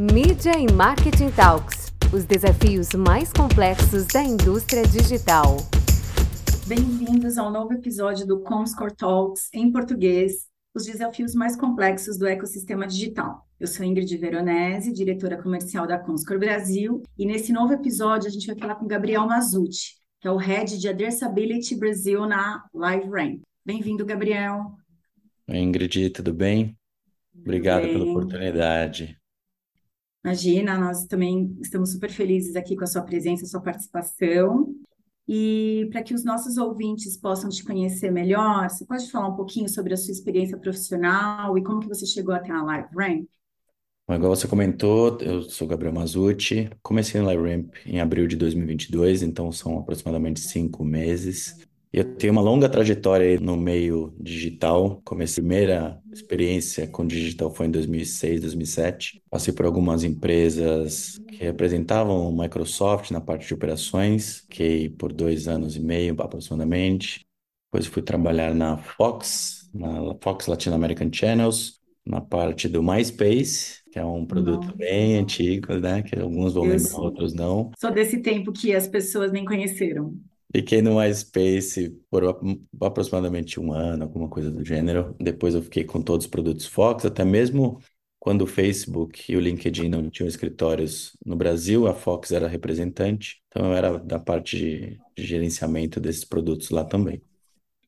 Mídia e Marketing Talks os desafios mais complexos da indústria digital. Bem-vindos ao novo episódio do Comscore Talks em português, os desafios mais complexos do ecossistema digital. Eu sou Ingrid Veronese, diretora comercial da Comscore Brasil, e nesse novo episódio a gente vai falar com Gabriel Mazucci, que é o Head de Addressability Brasil na LiveRamp. Bem-vindo, Gabriel. Oi, Ingrid, tudo bem? Obrigado pela oportunidade. Imagina, nós também estamos super felizes aqui com a sua presença, a sua participação. E para que os nossos ouvintes possam te conhecer melhor, você pode falar um pouquinho sobre a sua experiência profissional e como que você chegou até a LiveRamp? Bom, igual você comentou, eu sou Gabriel Mazucci, comecei no LiveRamp em abril de 2022, então são aproximadamente cinco meses. Eu tenho uma longa trajetória no meio digital. Comecei a primeira experiência com digital foi em 2006, 2007. Passei por algumas empresas que representavam o Microsoft na parte de operações. Fiquei por dois anos e meio aproximadamente. Depois fui trabalhar na Fox, na Fox Latin American Channels, na parte do MySpace, que é um produto Não. bem antigo, né? Que alguns vão Eu lembrar, sou. outros não. Sou desse tempo que as pessoas nem conheceram. Fiquei no MySpace por aproximadamente um ano, alguma coisa do gênero. Depois eu fiquei com todos os produtos Fox, até mesmo quando o Facebook e o LinkedIn não tinham escritórios no Brasil, a Fox era representante, então eu era da parte de, de gerenciamento desses produtos lá também.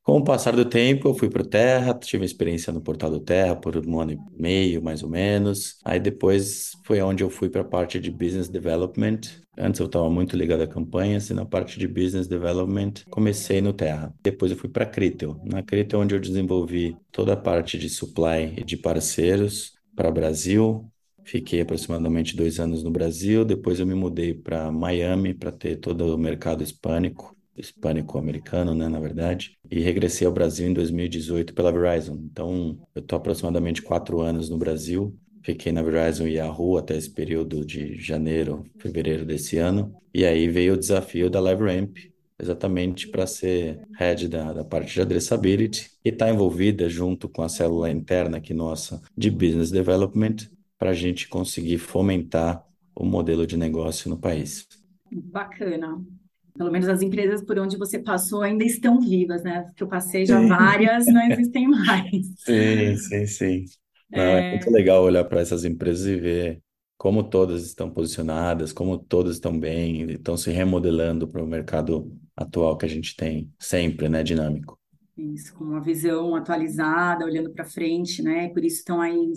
Com o passar do tempo, eu fui para o Terra, tive experiência no portal do Terra por um ano e meio, mais ou menos. Aí depois foi onde eu fui para a parte de Business Development. Antes eu estava muito ligado a campanhas e na parte de Business Development comecei no Terra. Depois eu fui para a Critel. Na Critel onde eu desenvolvi toda a parte de supply e de parceiros para Brasil, Fiquei aproximadamente dois anos no Brasil, depois eu me mudei para Miami para ter todo o mercado hispânico hispânico-americano, né, na verdade, e regressei ao Brasil em 2018 pela Verizon. Então, eu estou aproximadamente quatro anos no Brasil. Fiquei na Verizon e Yahoo até esse período de janeiro, fevereiro desse ano. E aí veio o desafio da LiveRamp, exatamente para ser head da, da parte de addressability e estar tá envolvida junto com a célula interna aqui nossa de business development para a gente conseguir fomentar o modelo de negócio no país. Bacana pelo menos as empresas por onde você passou ainda estão vivas, né? Que eu passei já várias, não existem mais. Sim, sim, sim. Não, é... é muito legal olhar para essas empresas e ver como todas estão posicionadas, como todas estão bem, estão se remodelando para o mercado atual que a gente tem, sempre, né, dinâmico. Isso, com uma visão atualizada, olhando para frente, né? Por isso estão aí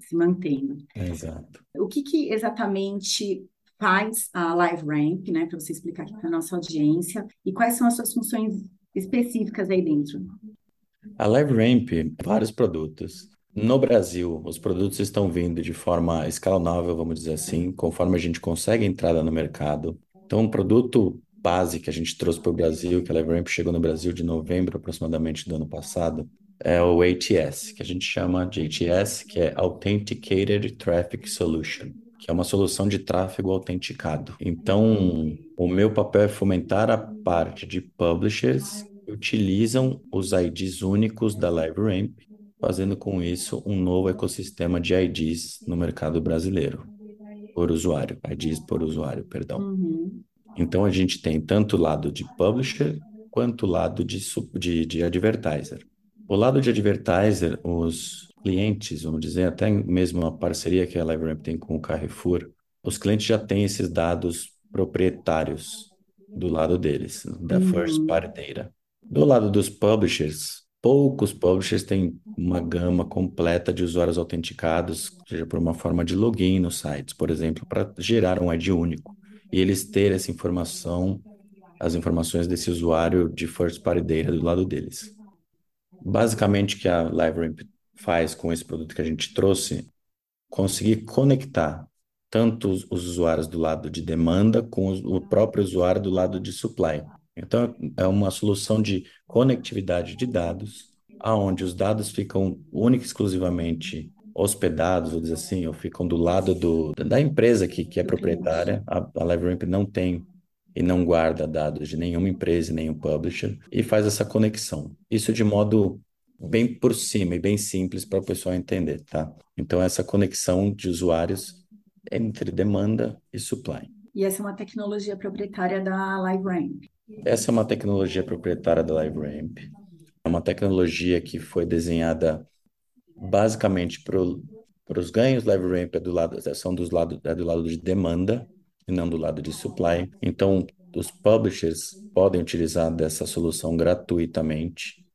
se mantendo. Exato. O que, que exatamente faz a Live Ramp, né, para você explicar aqui para a nossa audiência, e quais são as suas funções específicas aí dentro? A Live Ramp, vários produtos. No Brasil, os produtos estão vindo de forma escalonável, vamos dizer assim, conforme a gente consegue entrada no mercado. Então, um produto base que a gente trouxe para o Brasil, que a Live Ramp chegou no Brasil de novembro aproximadamente do ano passado, é o ATS, que a gente chama de ATS, que é Authenticated Traffic Solution que é uma solução de tráfego autenticado. Então, o meu papel é fomentar a parte de publishers que utilizam os IDs únicos da LiveRamp, fazendo com isso um novo ecossistema de IDs no mercado brasileiro, por usuário, IDs por usuário, perdão. Uhum. Então, a gente tem tanto o lado de publisher quanto o lado de, de, de advertiser. O lado de advertiser, os clientes, vamos dizer, até mesmo a parceria que a LiveRamp tem com o Carrefour, os clientes já têm esses dados proprietários do lado deles, da uhum. first party data. Do lado dos publishers, poucos publishers têm uma gama completa de usuários autenticados, seja por uma forma de login nos sites, por exemplo, para gerar um ID único. E eles terem essa informação, as informações desse usuário de first party data do lado deles. Basicamente, o que a LiveRamp faz com esse produto que a gente trouxe, conseguir conectar tanto os, usuários do lado de demanda com o próprio usuário do lado de supply. Então, é uma solução de conectividade de dados, aonde os dados ficam única e exclusivamente hospedados, vou dizer assim, ou ficam do lado do, da empresa que, que é proprietária. A, a LiveRamp não tem e não guarda dados de nenhuma empresa, nenhum publisher, e faz essa conexão. Isso de modo bem por cima e bem simples para o pessoal entender, tá? Então, essa conexão de usuários entre demanda e supply. E essa é uma tecnologia proprietária da LiveRamp. Essa é uma tecnologia proprietária da LiveRamp. É uma tecnologia que foi desenhada basicamente para os ganhos. LiveRamp é do lado, são dos lado, é do lado de demanda e não do lado de supply. Então, os publishers podem utilizar dessa solução gratuitamente.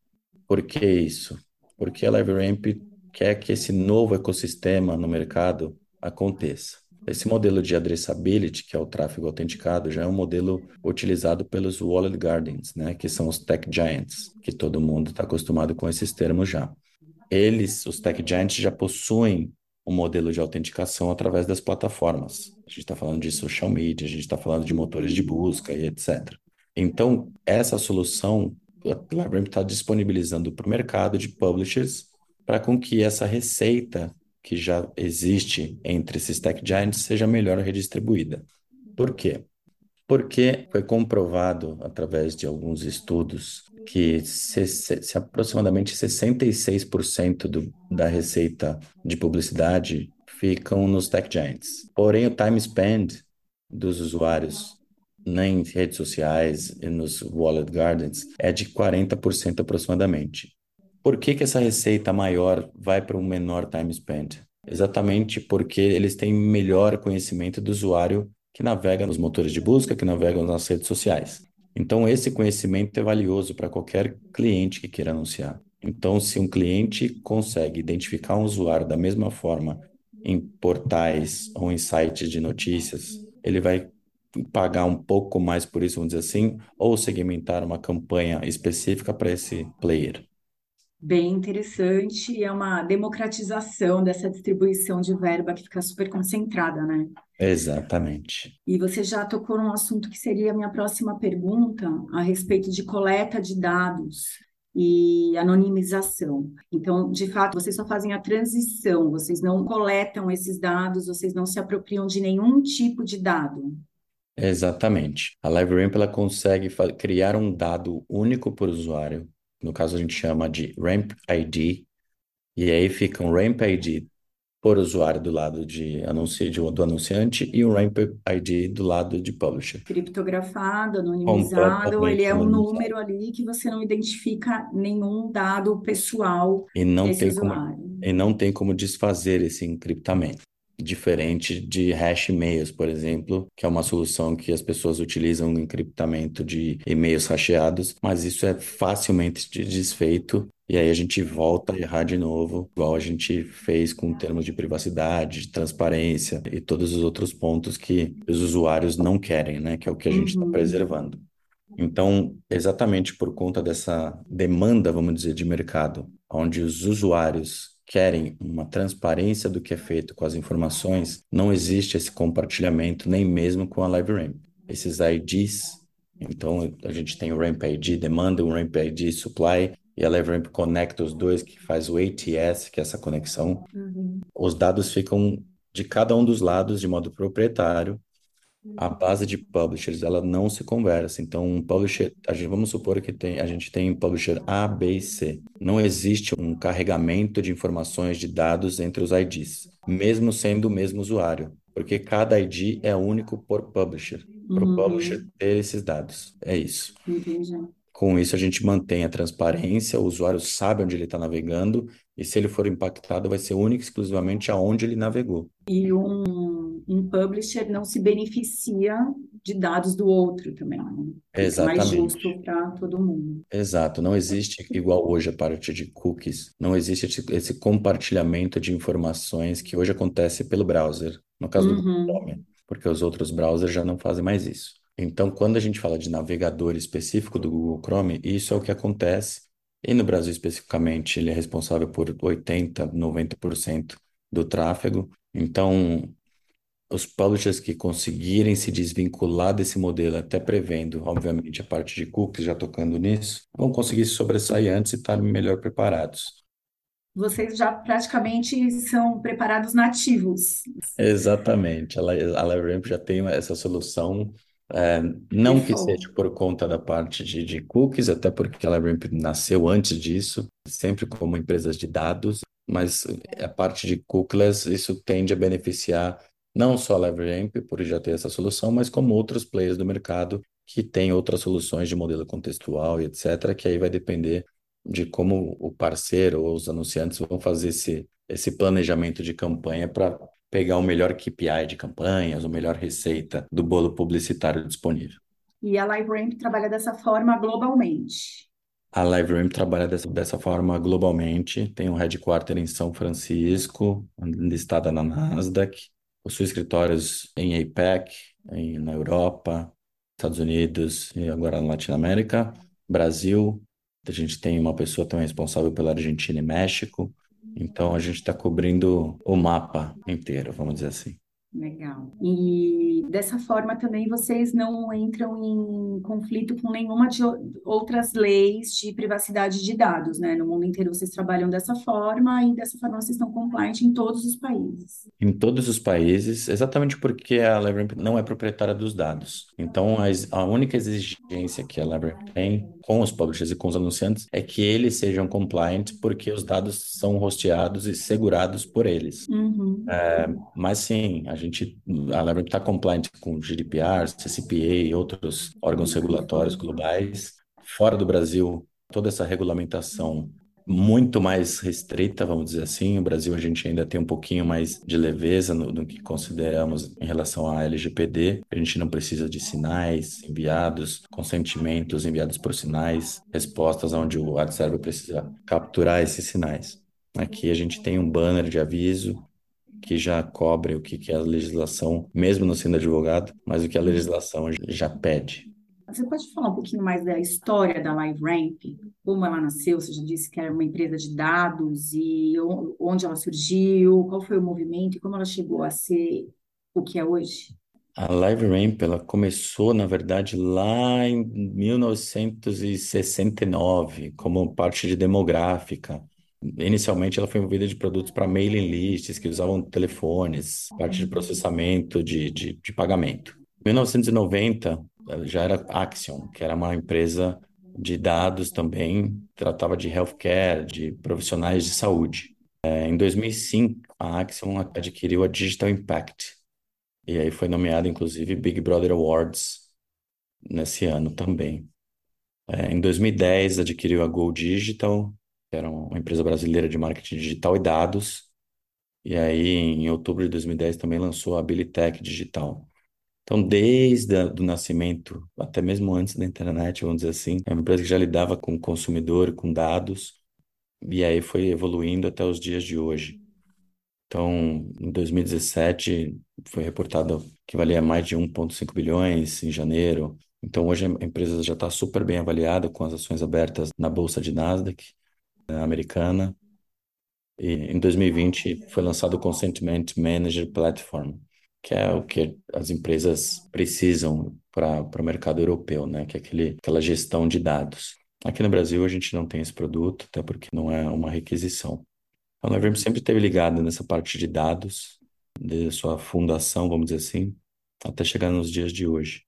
Por que isso? Porque a LiveRamp quer que esse novo ecossistema no mercado aconteça. Esse modelo de addressability, que é o tráfego autenticado, já é um modelo utilizado pelos Walled Gardens, né, que são os tech giants, que todo mundo está acostumado com esses termos já. Eles, os tech giants, já possuem um modelo de autenticação através das plataformas. A gente está falando de social media, a gente está falando de motores de busca e etc. Então, essa solução, a LiveRamp está disponibilizando para o mercado de publishers para com que essa receita que já existe entre esses tech giants seja melhor redistribuída. Por quê? Porque foi comprovado através de alguns estudos que se, se, se aproximadamente 66% do, da receita de publicidade ficam nos tech giants. Porém, o time spent dos usuários em redes sociais e nos wallet gardens é de 40% aproximadamente. Por que, que essa receita maior vai para um menor time spent? Exatamente porque eles têm melhor conhecimento do usuário que navega nos motores de busca, que navega nas redes sociais. Então, esse conhecimento é valioso para qualquer cliente que queira anunciar. Então, se um cliente consegue identificar um usuário da mesma forma em portais ou em sites de notícias, ele vai pagar um pouco mais por isso, vamos dizer assim, ou segmentar uma campanha específica para esse player bem interessante é uma democratização dessa distribuição de verba que fica super concentrada, né? Exatamente. E você já tocou num assunto que seria a minha próxima pergunta a respeito de coleta de dados e anonimização. Então, de fato, vocês só fazem a transição, vocês não coletam esses dados, vocês não se apropriam de nenhum tipo de dado. Exatamente. A LiveRamp ela consegue criar um dado único por usuário no caso a gente chama de Ramp ID, e aí fica um Ramp ID por usuário do lado de anunci, do anunciante e um Ramp ID do lado de publisher. Criptografado, anonimizado, ele é um número ali que você não identifica nenhum dado pessoal e não desse tem usuário. Como, e não tem como desfazer esse encriptamento diferente de hash e-mails, por exemplo, que é uma solução que as pessoas utilizam no encriptamento de e-mails hasheados, mas isso é facilmente desfeito e aí a gente volta a errar de novo, igual a gente fez com termos de privacidade, de transparência e todos os outros pontos que os usuários não querem, né? Que é o que a gente está uhum. preservando. Então, exatamente por conta dessa demanda, vamos dizer, de mercado, onde os usuários querem uma transparência do que é feito com as informações, não existe esse compartilhamento nem mesmo com a LiveRamp. Esses IDs, então a gente tem o Ramp ID demanda, o Ramp ID supply, e a LiveRamp conecta os dois, que faz o ATS, que é essa conexão. Uhum. Os dados ficam de cada um dos lados de modo proprietário a base de publishers ela não se conversa. Então, um publisher, a gente, vamos supor que tem, a gente tem publisher A, B e C. Não existe um carregamento de informações de dados entre os IDs, mesmo sendo o mesmo usuário, porque cada ID é único por publisher, para o uhum. publisher ter esses dados. É isso. Entendi. Com isso, a gente mantém a transparência, o usuário sabe onde ele está navegando, e se ele for impactado, vai ser único e exclusivamente aonde ele navegou. E um, um publisher não se beneficia de dados do outro também. Né? Exatamente. mais justo para todo mundo. Exato. Não existe, igual hoje a parte de cookies, não existe esse, esse compartilhamento de informações que hoje acontece pelo browser, no caso uhum. do Chrome, porque os outros browsers já não fazem mais isso. Então, quando a gente fala de navegador específico do Google Chrome, isso é o que acontece. E no Brasil especificamente, ele é responsável por 80, 90% do tráfego. Então, os publishers que conseguirem se desvincular desse modelo, até prevendo, obviamente, a parte de cookies, já tocando nisso, vão conseguir se sobressair antes e estar melhor preparados. Vocês já praticamente são preparados nativos. Exatamente. A LiveRamp já tem essa solução é, não que seja por conta da parte de, de cookies, até porque a LiveRamp nasceu antes disso, sempre como empresas de dados, mas a parte de cookies, isso tende a beneficiar Não só a LiveRamp, por já ter essa solução, mas como outros players do mercado que têm outras soluções de modelo contextual e etc., que aí vai depender de como o parceiro ou os anunciantes vão fazer esse, esse planejamento de campanha para pegar o melhor KPI de campanhas, a melhor receita do bolo publicitário disponível. E a LiveRamp trabalha dessa forma globalmente. A LiveRamp trabalha dessa, dessa forma globalmente, tem um headquarter em São Francisco, listada na Nasdaq, possui escritórios em APEC, em, na Europa, Estados Unidos e agora na Latinoamérica, Brasil. A gente tem uma pessoa também responsável pela Argentina e México. Então a gente está cobrindo o mapa inteiro, vamos dizer assim. Legal. E dessa forma também vocês não entram em conflito com nenhuma de outras leis de privacidade de dados, né? No mundo inteiro vocês trabalham dessa forma e dessa forma vocês estão compliant em todos os países. Em todos os países, exatamente porque a LiveRamp não é proprietária dos dados. Então a, a única exigência que a LiveRamp tem com os publishers e com os anunciantes é que eles sejam compliant porque os dados são hosteados e segurados por eles. Uhum. É, mas sim, a gente, a LiveRamp está compliant com GDPR, CCPA e outros órgãos regulatórios globais. Fora do Brasil, toda essa regulamentação muito mais restrita, vamos dizer assim. O Brasil a gente ainda tem um pouquinho mais de leveza no, no, que consideramos em relação à LGPD. A gente não precisa de sinais enviados, consentimentos enviados por sinais, respostas onde o server precisa capturar esses sinais. Aqui a gente tem um banner de aviso que já cobre o que é a legislação, mesmo não sendo advogado, mas o que a legislação já pede. Você pode falar um pouquinho mais da história da LiveRamp? Como ela nasceu? Você já disse que era uma empresa de dados e onde ela surgiu, qual foi o movimento e como ela chegou a ser o que é hoje? A LiveRamp ela começou, na verdade, lá em 1969, como parte de demográfica. Inicialmente, ela foi envolvida de produtos para mailing lists que usavam telefones, parte de processamento de, de, de pagamento. Em 1990, já era Axion, que era uma empresa de dados também, tratava de healthcare, de profissionais de saúde. É, em 2005, a Axion adquiriu a Digital Impact, e aí foi nomeada, inclusive, Big Brother Awards nesse ano também. É, em 2010, adquiriu a Go Digital, que era uma empresa brasileira de marketing digital e dados. E aí, em outubro de 2010, também lançou a Abilitech Digital. Então, desde o nascimento, até mesmo antes da internet, vamos dizer assim, é uma empresa que já lidava com o consumidor, com dados, e aí foi evoluindo até os dias de hoje. Então, em 2017, foi reportado que valia mais de 1,5 bilhões em janeiro. Então, hoje a empresa já está super bem avaliada, com as ações abertas na Bolsa de Nasdaq americana. E em 2020 foi lançado o Consentment Manager Platform, que é o que as empresas precisam para o mercado europeu, né? Que é aquele, aquela gestão de dados. Aqui no Brasil a gente não tem esse produto, até porque não é uma requisição. A Leverm sempre esteve ligada nessa parte de dados, de sua fundação, vamos dizer assim, até chegar nos dias de hoje.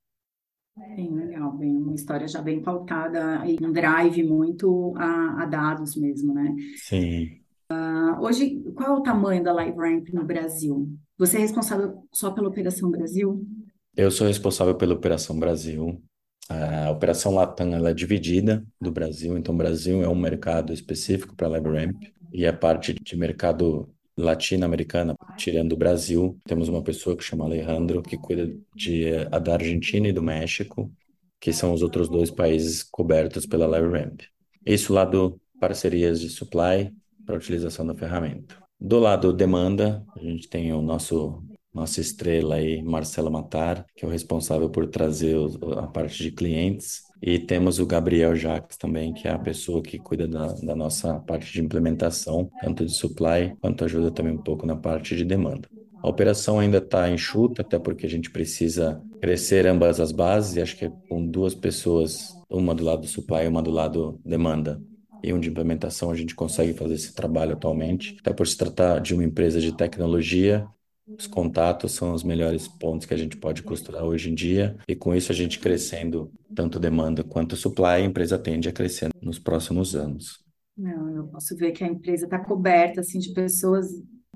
Bem legal, bem, uma história já bem pautada e um drive muito a, a dados mesmo, né? Sim. Uh, hoje, qual é o tamanho da LiveRamp no Brasil? Você é responsável só pela Operação Brasil? Eu sou responsável pela Operação Brasil. A Operação Latam ela é dividida do Brasil, então o Brasil é um mercado específico para a LiveRamp e a parte de mercado latino-americana, tirando o Brasil, temos uma pessoa que chama Alejandro, que cuida de, da Argentina e do México, que são os outros dois países cobertos pela LiveRamp. Isso lá do parcerias de supply para utilização da ferramenta. Do lado demanda, a gente tem o nosso nossa estrela aí, Marcelo Matar, que é o responsável por trazer a parte de clientes e temos o Gabriel Jacques também, que é a pessoa que cuida da, da nossa parte de implementação, tanto de supply quanto ajuda também um pouco na parte de demanda. A operação ainda está enxuta, até porque a gente precisa crescer ambas as bases, e acho que com duas pessoas, uma do lado do supply e uma do lado demanda, e um de implementação, a gente consegue fazer esse trabalho atualmente. Até por se tratar de uma empresa de tecnologia, os contatos são os melhores pontos que a gente pode costurar hoje em dia, e com isso a gente crescendo tanto demanda quanto supply, a empresa tende a crescer nos próximos anos. Não, eu posso ver que a empresa está coberta assim de pessoas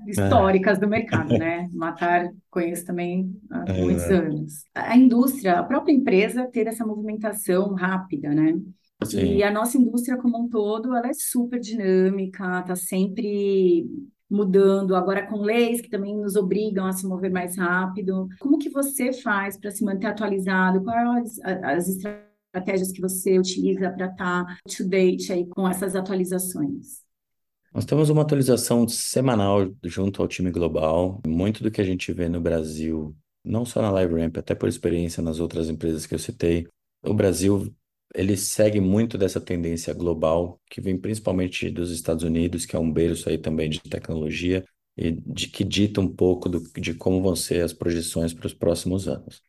históricas do mercado, né? Matar conheço também há muitos anos. A indústria, a própria empresa ter essa movimentação rápida, né? Sim. E a nossa indústria como um todo, ela é super dinâmica, está sempre mudando, agora com leis que também nos obrigam a se mover mais rápido. Como que você faz para se manter atualizado? Quais as estratégias que você utiliza para estar tá to date aí com essas atualizações? Nós temos uma atualização semanal junto ao time global. Muito do que a gente vê no Brasil, não só na LiveRamp, até por experiência nas outras empresas que eu citei, o Brasil ele segue muito dessa tendência global, que vem principalmente dos Estados Unidos, que é um berço aí também de tecnologia, e de que dita um pouco do, de como vão ser as projeções para os próximos anos.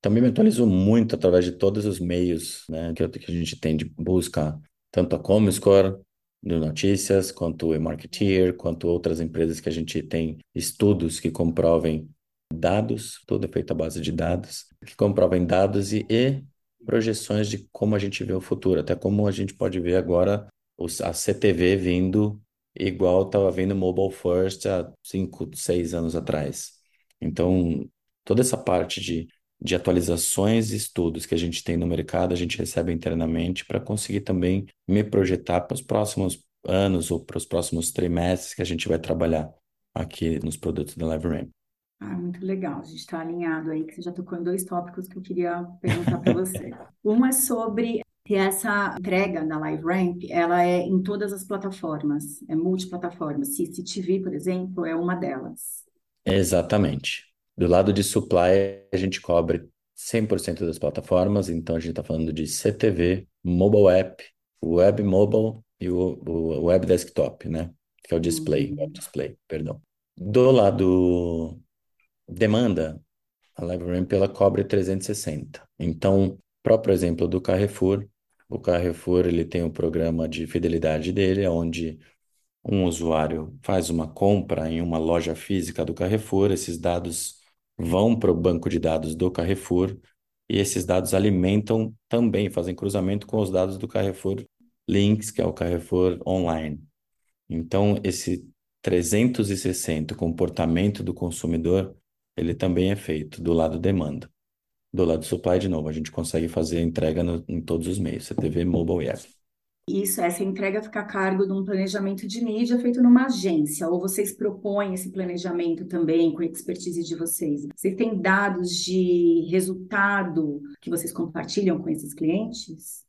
Também me atualizo muito através de todos os meios né, que, que a gente tem de busca, tanto a Comscore, do Notícias, quanto o Marketeer, quanto outras empresas que a gente tem estudos que comprovem dados, tudo é feito à base de dados, que comprovem dados e, e projeções de como a gente vê o futuro, até como a gente pode ver agora a CTV vindo igual estava vindo Mobile First há cinco, seis anos atrás. Então, toda essa parte de, de atualizações e estudos que a gente tem no mercado, a gente recebe internamente para conseguir também me projetar para os próximos anos ou para os próximos trimestres que a gente vai trabalhar aqui nos produtos da LiveRamp. Ah, muito legal. A gente está alinhado aí, que você já tocou em dois tópicos que eu queria perguntar para você. Um é sobre que essa entrega da LiveRamp, ela é em todas as plataformas, é multiplataforma. CCTV, por exemplo, é uma delas. Exatamente. Do lado de supply, a gente cobre 100% das plataformas, então a gente está falando de CTV, mobile app, web mobile e o, o web desktop, né? Que é o display, uhum. web display, perdão. Do lado demanda, a LiveRamp ela cobre 360. Então, próprio exemplo do Carrefour, o Carrefour ele tem o um programa de fidelidade dele, onde um usuário faz uma compra em uma loja física do Carrefour, esses dados vão para o banco de dados do Carrefour e esses dados alimentam também, fazem cruzamento com os dados do Carrefour Links, que é o Carrefour Online. Então, esse 360 comportamento do consumidor ele também é feito do lado demanda. Do lado supply, de novo, a gente consegue fazer a entrega no, em todos os meios, CTV, mobile e app. Isso, essa entrega fica a cargo de um planejamento de mídia feito numa agência, ou vocês propõem esse planejamento também com a expertise de vocês? Vocês têm dados de resultado que vocês compartilham com esses clientes?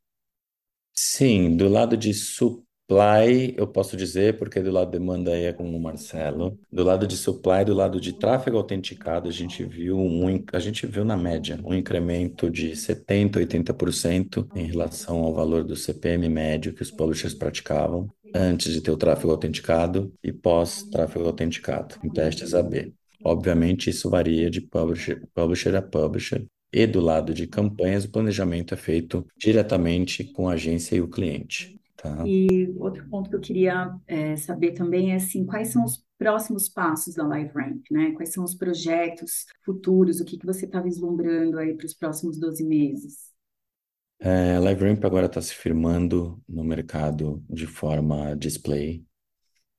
Sim, do lado de supply, Supply, eu posso dizer, porque do lado de demanda aí é com o Marcelo. Do lado de supply, do lado de tráfego autenticado, a gente viu um, a gente viu na média um incremento de 70, 80% em relação ao valor do CPM médio que os publishers praticavam antes de ter o tráfego autenticado e pós tráfego autenticado, em testes AB. Obviamente, isso varia de publisher, publisher a publisher, e do lado de campanhas, o planejamento é feito diretamente com a agência e o cliente. Tá. E outro ponto que eu queria é, saber também é assim, quais são os próximos passos da LiveRamp, né? Quais são os projetos futuros, o que, que você está vislumbrando aí para os próximos 12 meses? É, a LiveRamp agora está se firmando no mercado de forma display.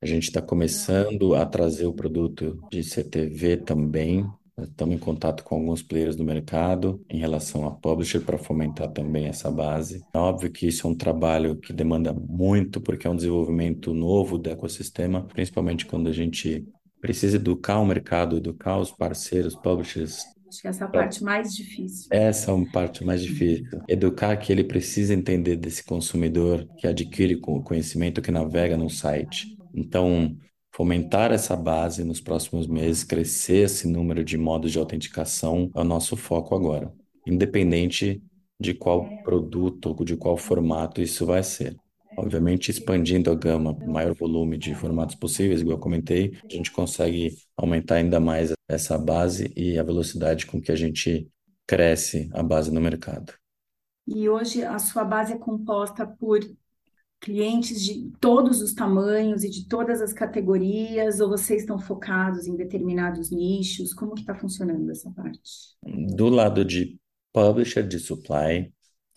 A gente está começando a trazer o produto de CTV também Estamos em contato com alguns players do mercado em relação a publisher para fomentar também essa base. É óbvio que isso é um trabalho que demanda muito, porque é um desenvolvimento novo do ecossistema, principalmente quando a gente precisa educar o mercado, educar os parceiros, publishers. Acho que essa é a parte mais difícil. Essa é a parte mais difícil. Educar que ele precisa entender desse consumidor que adquire o conhecimento, que navega no site. Então, fomentar essa base nos próximos meses, crescer esse número de modos de autenticação é o nosso foco agora, independente de qual produto de qual formato isso vai ser. Obviamente, expandindo a gama, maior volume de formatos possíveis, igual eu comentei, a gente consegue aumentar ainda mais essa base e a velocidade com que a gente cresce a base no mercado. E hoje a sua base é composta por clientes de todos os tamanhos e de todas as categorias, ou vocês estão focados em determinados nichos? Como que está funcionando essa parte? Do lado de publisher de supply,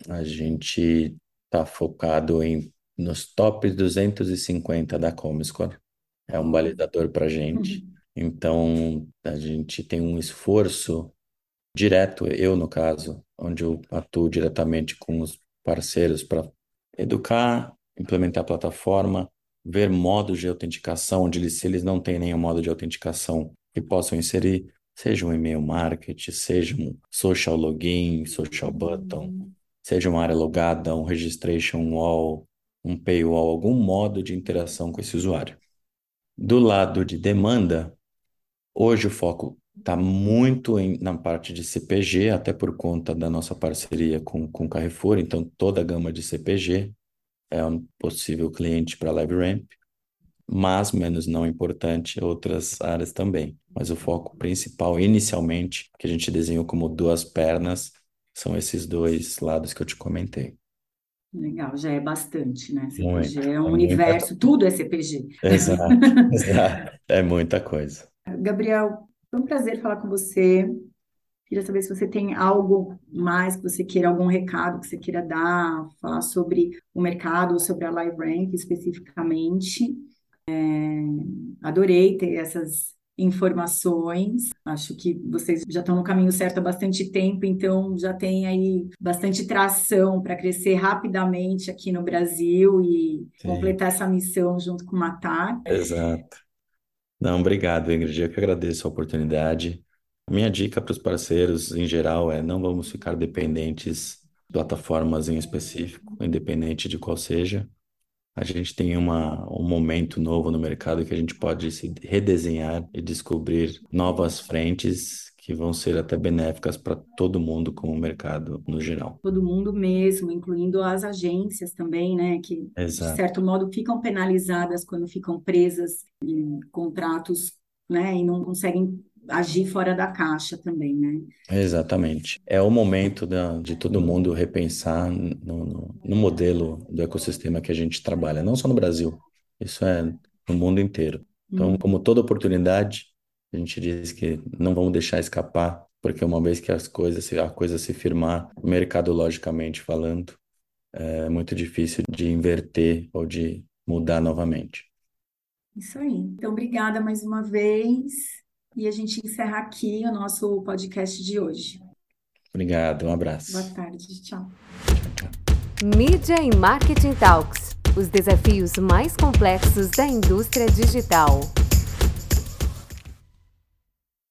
a gente está focado em nos top 250 da Comscore. é um balizador para a gente. Então, a gente tem um esforço direto, eu no caso, onde eu atuo diretamente com os parceiros para educar, implementar a plataforma, ver modos de autenticação, onde eles, se eles não têm nenhum modo de autenticação que possam inserir, seja um e-mail marketing, seja um social login, social button, seja uma área logada, um registration wall, um paywall, algum modo de interação com esse usuário. Do lado de demanda, hoje o foco está muito em, na parte de CPG, até por conta da nossa parceria com, com Carrefour, então toda a gama de CPG é um possível cliente para LiveRamp, mas menos não importante outras áreas também. Mas o foco principal, inicialmente, que a gente desenhou como duas pernas, são esses dois lados que eu te comentei. Legal, já é bastante, né? CPG muito, é um é universo, muita... tudo é CPG. Exato, exato. É muita coisa. Gabriel, foi um prazer falar com você. Queria saber se você tem algo mais que você queira, algum recado que você queira dar, falar sobre o mercado ou sobre a LiveRank especificamente. É, adorei ter essas informações. Acho que vocês já estão no caminho certo há bastante tempo, então já tem aí bastante tração para crescer rapidamente aqui no Brasil e Sim. completar essa missão junto com o Matar. Exato. Não, obrigado, Ingrid. Eu que agradeço a oportunidade. A minha dica para os parceiros em geral é não vamos ficar dependentes de plataformas em específico, independente de qual seja. A gente tem uma, um momento novo no mercado que a gente pode se redesenhar e descobrir novas frentes que vão ser até benéficas para todo mundo como mercado no geral. Todo mundo mesmo, incluindo as agências também, né, que Exato. de certo modo ficam penalizadas quando ficam presas em contratos, né, e não conseguem agir fora da caixa também, né? Exatamente. É o momento da, de todo mundo repensar no, no, no, modelo do ecossistema que a gente trabalha, não só no Brasil, isso é no mundo inteiro. Então, hum. como toda oportunidade, a gente diz que não vamos deixar escapar, porque uma vez que as coisas, a coisa se firmar, mercadologicamente falando, é muito difícil de inverter ou de mudar novamente. Isso aí. Então, obrigada mais uma vez. E a gente encerra aqui o nosso podcast de hoje. Obrigado, um abraço. Boa tarde, tchau. Mídia e Marketing Talks os desafios mais complexos da indústria digital.